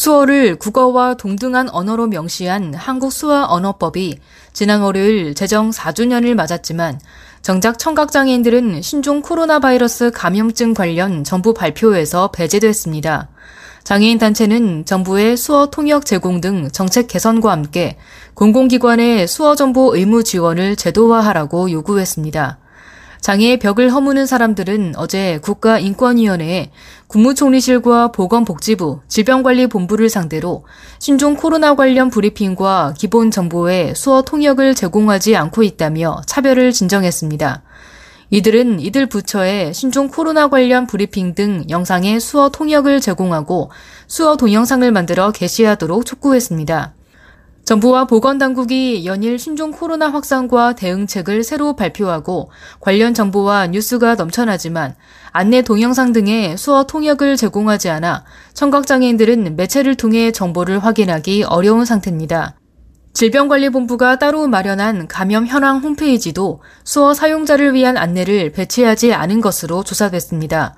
수어를 국어와 동등한 언어로 명시한 한국수화 언어법이 지난 월요일 제정 4주년을 맞았지만 정작 청각장애인들은 신종 코로나 바이러스 감염증 관련 정부 발표에서 배제됐습니다. 장애인 단체는 정부의 수어 통역 제공 등 정책 개선과 함께 공공기관의 수어 정보 의무 지원을 제도화하라고 요구했습니다. 장애의 벽을 허무는 사람들은 어제 국가인권위원회에 국무총리실과 보건복지부, 질병관리본부를 상대로 신종 코로나 관련 브리핑과 기본 정보의 수어 통역을 제공하지 않고 있다며 차별을 진정했습니다. 이들은 이들 부처에 신종 코로나 관련 브리핑 등 영상의 수어 통역을 제공하고 수어 동영상을 만들어 게시하도록 촉구했습니다. 정부와 보건당국이 연일 신종 코로나 확산과 대응책을 새로 발표하고 관련 정보와 뉴스가 넘쳐나지만 안내 동영상 등의 수어 통역을 제공하지 않아 청각장애인들은 매체를 통해 정보를 확인하기 어려운 상태입니다. 질병관리본부가 따로 마련한 감염 현황 홈페이지도 수어 사용자를 위한 안내를 배치하지 않은 것으로 조사됐습니다.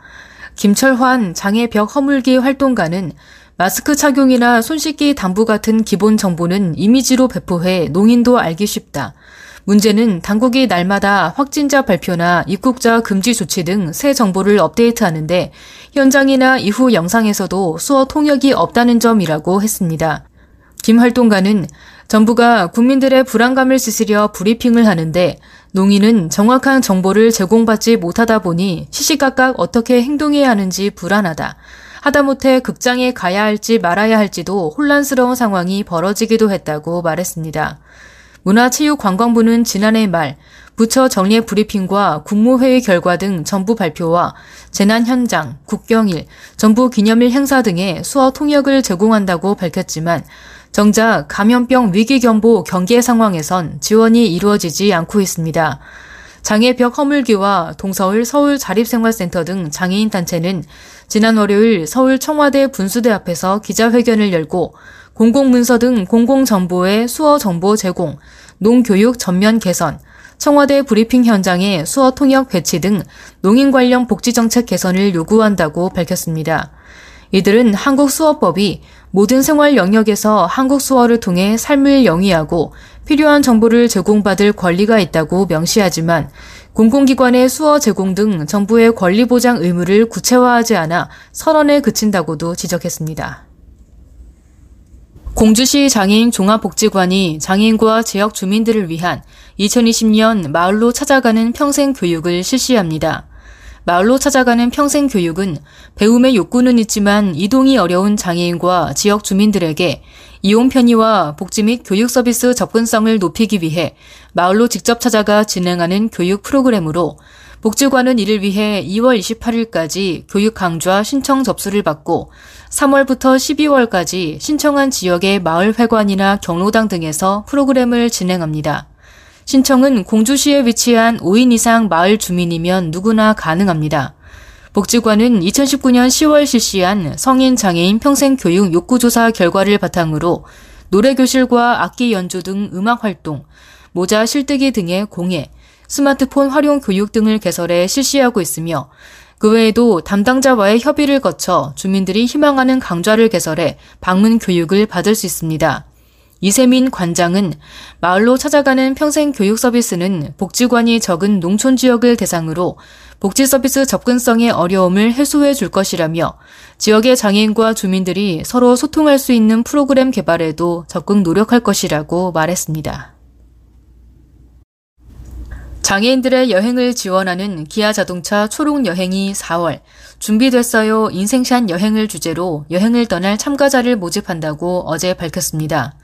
김철환 장애벽 허물기 활동가는 마스크 착용이나 손 씻기 당부 같은 기본 정보는 이미지로 배포해 농인도 알기 쉽다. 문제는 당국이 날마다 확진자 발표나 입국자 금지 조치 등 새 정보를 업데이트하는데 현장이나 이후 영상에서도 수어 통역이 없다는 점이라고 했습니다. 김 활동가는 정부가 국민들의 불안감을 씻으려 브리핑을 하는데 농인은 정확한 정보를 제공받지 못하다 보니 시시각각 어떻게 행동해야 하는지 불안하다. 하다못해 극장에 가야 할지 말아야 할지도 혼란스러운 상황이 벌어지기도 했다고 말했습니다. 문화체육관광부는 지난해 말 부처 정례 브리핑과 국무회의 결과 등 정부 발표와 재난 현장, 국경일, 정부 기념일 행사 등의 수어 통역을 제공한다고 밝혔지만 정작 감염병 위기경보 경계 상황에선 지원이 이루어지지 않고 있습니다. 장애벽 허물기와 동서울 서울 자립생활센터 등 장애인 단체는 지난 월요일 서울 청와대 분수대 앞에서 기자회견을 열고 공공문서 등 공공정보의 수어 정보 제공, 농교육 전면 개선, 청와대 브리핑 현장의 수어 통역 배치 등 농인 관련 복지 정책 개선을 요구한다고 밝혔습니다. 이들은 한국 수어법이 모든 생활 영역에서 한국 수어를 통해 삶을 영위하고 필요한 정보를 제공받을 권리가 있다고 명시하지만 공공기관의 수어 제공 등 정부의 권리 보장 의무를 구체화하지 않아 선언에 그친다고도 지적했습니다. 공주시 장애인 종합복지관이 장애인과 지역 주민들을 위한 2020년 마을로 찾아가는 평생 교육을 실시합니다. 마을로 찾아가는 평생 교육은 배움의 욕구는 있지만 이동이 어려운 장애인과 지역 주민들에게 이용 편의와 복지 및 교육 서비스 접근성을 높이기 위해 마을로 직접 찾아가 진행하는 교육 프로그램으로 복지관은 이를 위해 2월 28일까지 교육 강좌 신청 접수를 받고 3월부터 12월까지 신청한 지역의 마을 회관이나 경로당 등에서 프로그램을 진행합니다. 신청은 공주시에 위치한 5인 이상 마을 주민이면 누구나 가능합니다. 복지관은 2019년 10월 실시한 성인 장애인 평생 교육 욕구 조사 결과를 바탕으로 노래 교실과 악기 연주 등 음악 활동, 모자 실뜨기 등의 공예, 스마트폰 활용 교육 등을 개설해 실시하고 있으며 그 외에도 담당자와의 협의를 거쳐 주민들이 희망하는 강좌를 개설해 방문 교육을 받을 수 있습니다. 이세민 관장은 마을로 찾아가는 평생 교육 서비스는 복지관이 적은 농촌 지역을 대상으로 복지 서비스 접근성의 어려움을 해소해 줄 것이라며 지역의 장애인과 주민들이 서로 소통할 수 있는 프로그램 개발에도 적극 노력할 것이라고 말했습니다. 장애인들의 여행을 지원하는 기아 자동차 초록 여행이 4월 준비됐어요 인생샷 여행을 주제로 여행을 떠날 참가자를 모집한다고 어제 밝혔습니다.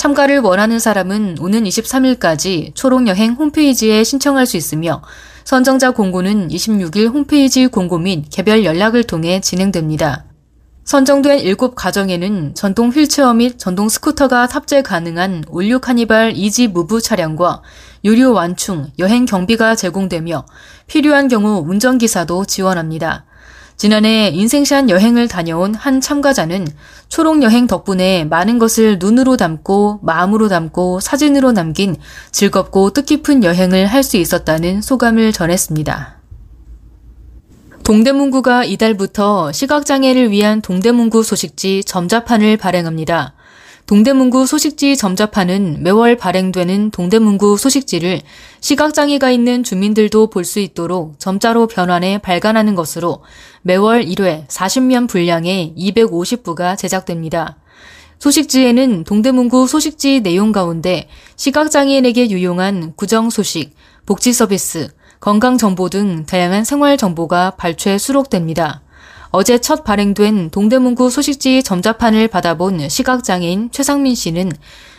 참가를 원하는 사람은 오는 23일까지 초록여행 홈페이지에 신청할 수 있으며 선정자 공고는 26일 홈페이지 공고 및 개별 연락을 통해 진행됩니다. 선정된 7가정에는 전동 휠체어 및 전동 스쿠터가 탑재 가능한 올 뉴 카니발 이지 무브 차량과 유료 완충, 여행 경비가 제공되며 필요한 경우 운전기사도 지원합니다. 지난해 인생샷 여행을 다녀온 한 참가자는 초록 여행 덕분에 많은 것을 눈으로 담고 마음으로 담고 사진으로 남긴 즐겁고 뜻깊은 여행을 할 수 있었다는 소감을 전했습니다. 동대문구가 이달부터 시각장애를 위한 동대문구 소식지 점자판을 발행합니다. 동대문구 소식지 점자판은 매월 발행되는 동대문구 소식지를 시각장애가 있는 주민들도 볼 수 있도록 점자로 변환해 발간하는 것으로 매월 1회 40면 분량의 250부가 제작됩니다. 소식지에는 동대문구 소식지 내용 가운데 시각장애인에게 유용한 구정 소식, 복지 서비스, 건강 정보 등 다양한 생활 정보가 발췌 수록됩니다. 어제 첫 발행된 동대문구 소식지 점자판을 받아본 시각장애인 최상민 씨는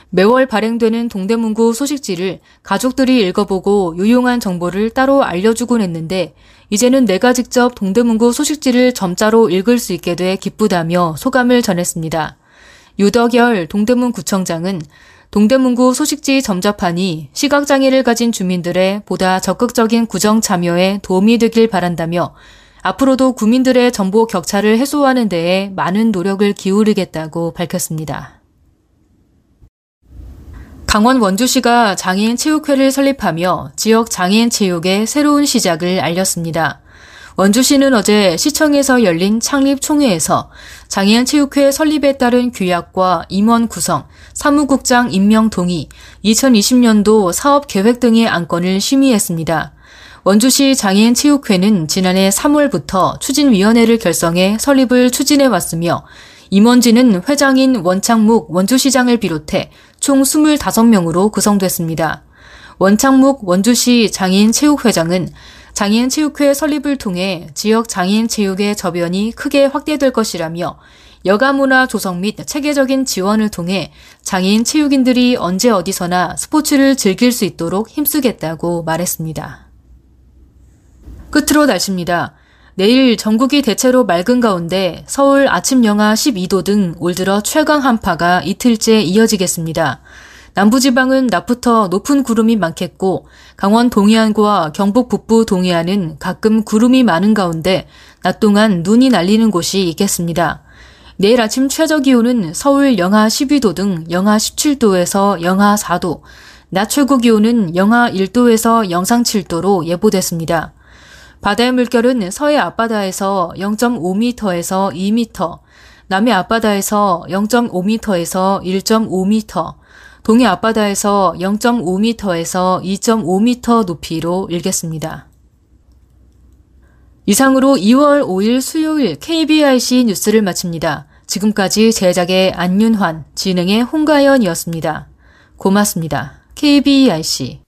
매월 발행되는 동대문구 소식지를 가족들이 읽어보고 유용한 정보를 따로 알려주곤 했는데 이제는 내가 직접 동대문구 소식지를 점자로 읽을 수 있게 돼 기쁘다며 소감을 전했습니다. 유덕열 동대문구청장은 동대문구 소식지 점자판이 시각장애를 가진 주민들의 보다 적극적인 구정 참여에 도움이 되길 바란다며 앞으로도 구민들의 정보 격차를 해소하는 데에 많은 노력을 기울이겠다고 밝혔습니다. 강원 원주시가 장애인 체육회를 설립하며 지역 장애인 체육의 새로운 시작을 알렸습니다. 원주시는 어제 시청에서 열린 창립 총회에서 장애인 체육회 설립에 따른 규약과 임원 구성, 사무국장 임명 동의, 2020년도 사업 계획 등의 안건을 심의했습니다. 원주시 장애인 체육회는 지난해 3월부터 추진위원회를 결성해 설립을 추진해 왔으며 임원진은 회장인 원창묵 원주시장을 비롯해 총 25명으로 구성됐습니다. 원창묵 원주시 장애인 체육회장은 장애인 체육회 설립을 통해 지역 장애인 체육의 저변이 크게 확대될 것이라며 여가 문화 조성 및 체계적인 지원을 통해 장애인 체육인들이 언제 어디서나 스포츠를 즐길 수 있도록 힘쓰겠다고 말했습니다. 끝으로 날씨입니다. 내일 전국이 대체로 맑은 가운데 서울 아침 영하 12도 등 올 들어 최강 한파가 이틀째 이어지겠습니다. 남부지방은 낮부터 높은 구름이 많겠고 강원 동해안과 경북 북부 동해안은 가끔 구름이 많은 가운데 낮 동안 눈이 날리는 곳이 있겠습니다. 내일 아침 최저 기온은 서울 영하 12도 등 영하 17도에서 영하 4도, 낮 최고 기온은 영하 1도에서 영상 7도로 예보됐습니다. 바다의 물결은 서해 앞바다에서 0.5m에서 2m, 남해 앞바다에서 0.5m에서 1.5m, 동해 앞바다에서 0.5m에서 2.5m 높이로 일겠습니다. 이상으로 2월 5일 수요일 KBIC 뉴스를 마칩니다. 지금까지 제작의 안윤환, 진행의 홍가연이었습니다. 고맙습니다. KBIC